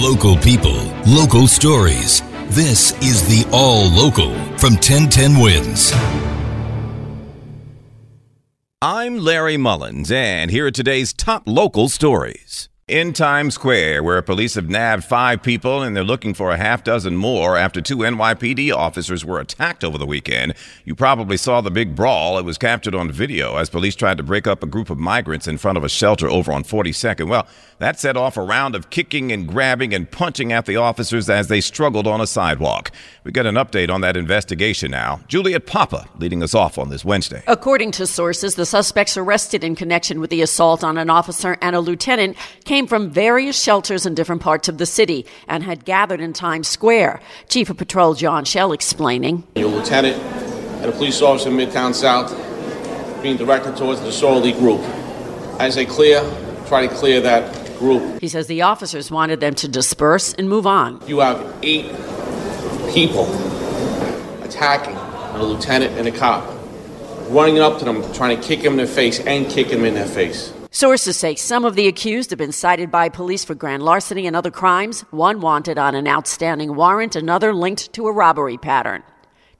Local people, local stories. This is the All Local from 1010 Wins. I'm Larry Mullins, and here are today's top local stories. In Times Square, where police have nabbed five people and they're looking for a half dozen more after two NYPD officers were attacked over the weekend. You probably saw the big brawl. It was captured on video as police tried to break up a group of migrants in front of a shelter over on 42nd. Well, that set off a round of kicking and grabbing and punching at the officers as they struggled on a sidewalk. We get an update on that investigation now. Juliet Papa leading us off on this Wednesday. According to sources, the suspects arrested in connection with the assault on an officer and a lieutenant came from various shelters in different parts of the city and had gathered in Times Square. Chief of Patrol John Chell explaining. Your lieutenant and a police officer in Midtown South being directed towards the disorderly group. As they clear, try to clear that group. He says the officers wanted them to disperse and move on. You have eight people attacking a lieutenant and a cop, running up to them, trying to kick him in the face and kick him in their face. Sources say some of the accused have been cited by police for grand larceny and other crimes, one wanted on an outstanding warrant, another linked to a robbery pattern.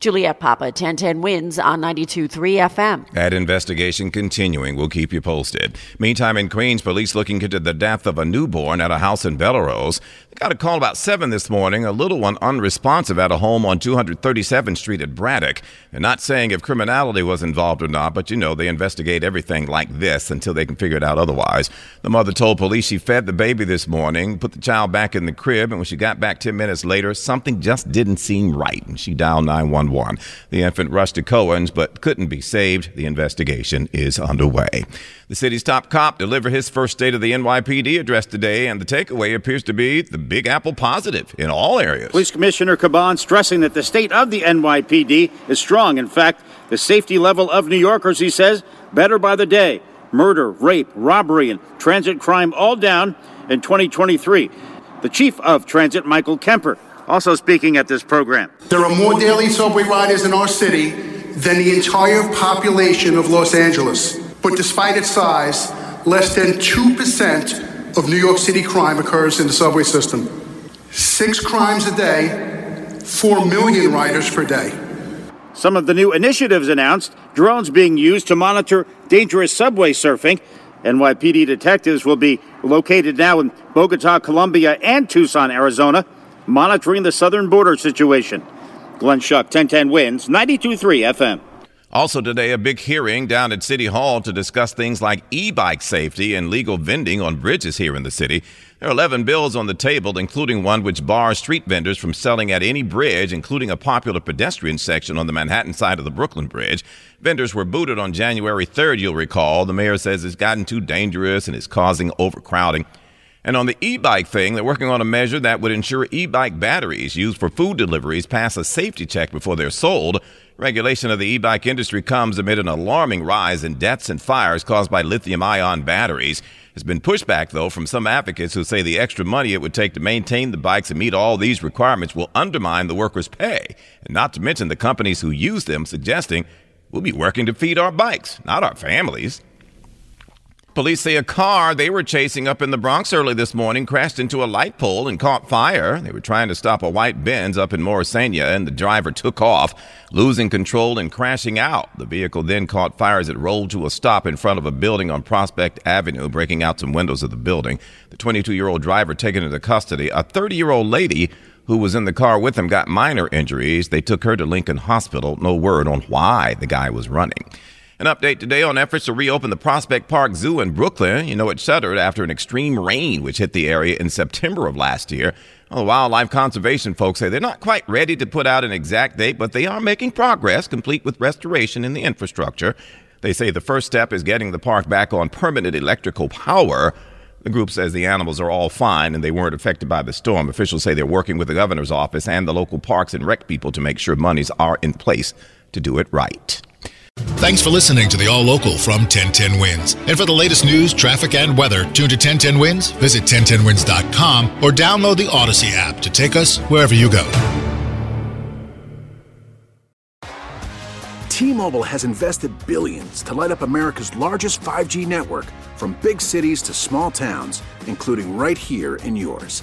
Juliet Papa, 1010 wins on 92.3 FM. That investigation continuing. We'll keep you posted. Meantime, in Queens, police looking into the death of a newborn at a house in Bellerose. They got a call about 7 this morning, a little one unresponsive at a home on 237th Street at Braddock. They're not saying if criminality was involved or not, but you know, they investigate everything like this until they can figure it out otherwise. The mother told police she fed the baby this morning, put the child back in the crib, and when she got back 10 minutes later, something just didn't seem right, and she dialed 911. 911. The infant rushed to Cohen's but couldn't be saved. The investigation is underway. The city's top cop delivered his first State of the NYPD address today, and the takeaway appears to be the Big Apple positive in all areas. Police Commissioner Caban stressing that the state of the NYPD is strong. In fact, the safety level of New Yorkers, he says, better by the day. Murder, rape, robbery, and transit crime all down in 2023. The chief of transit, Michael Kemper, also speaking at this program. There are more daily subway riders in our city than the entire population of Los Angeles. But despite its size, less than 2% of New York City crime occurs in the subway system. Six crimes a day, 4 million riders per day. Some of the new initiatives announced drones being used to monitor dangerous subway surfing. NYPD detectives will be located now in Bogota, Colombia, and Tucson, Arizona monitoring the southern border situation. Glenn Schuck, 1010 wins, 92.3 FM. Also today, a big hearing down at City Hall to discuss things like e-bike safety and legal vending on bridges here in the city. There are 11 bills on the table, including one which bars street vendors from selling at any bridge, including a popular pedestrian section on the Manhattan side of the Brooklyn Bridge. Vendors were booted on January 3rd, you'll recall. The mayor says it's gotten too dangerous and is causing overcrowding. And on the e bike thing, they're working on a measure that would ensure e bike batteries used for food deliveries pass a safety check before they're sold. Regulation of the e bike industry comes amid an alarming rise in deaths and fires caused by lithium ion batteries. There's been pushback, though, from some advocates who say the extra money it would take to maintain the bikes and meet all these requirements will undermine the workers' pay, and not to mention the companies who use them, suggesting we'll be working to feed our bikes, not our families. Police say a car they were chasing up in the Bronx early this morning crashed into a light pole and caught fire. They were trying to stop a white Benz up in Morrisania, and the driver took off, losing control and crashing out. The vehicle then caught fire as it rolled to a stop in front of a building on Prospect Avenue, breaking out some windows of the building. The 22 year old driver taken into custody. A 30 year old lady who was in the car with him got minor injuries. They took her to Lincoln Hospital. No word on why the guy was running. An update today on efforts to reopen the Prospect Park Zoo in Brooklyn. You know, it shuttered after an extreme rain which hit the area in September of last year. Well, the wildlife conservation folks say they're not quite ready to put out an exact date, but they are making progress, complete with restoration in the infrastructure. They say the first step is getting the park back on permanent electrical power. The group says the animals are all fine and they weren't affected by the storm. Officials say they're working with the governor's office and the local parks and rec people to make sure monies are in place to do it right. Thanks for listening to the All Local from 1010 Wins. And for the latest news, traffic, and weather, tune to 1010 Wins, visit 1010wins.com, or download the Audacy app to take us wherever you go. T-Mobile has invested billions to light up America's largest 5G network from big cities to small towns, including right here in yours.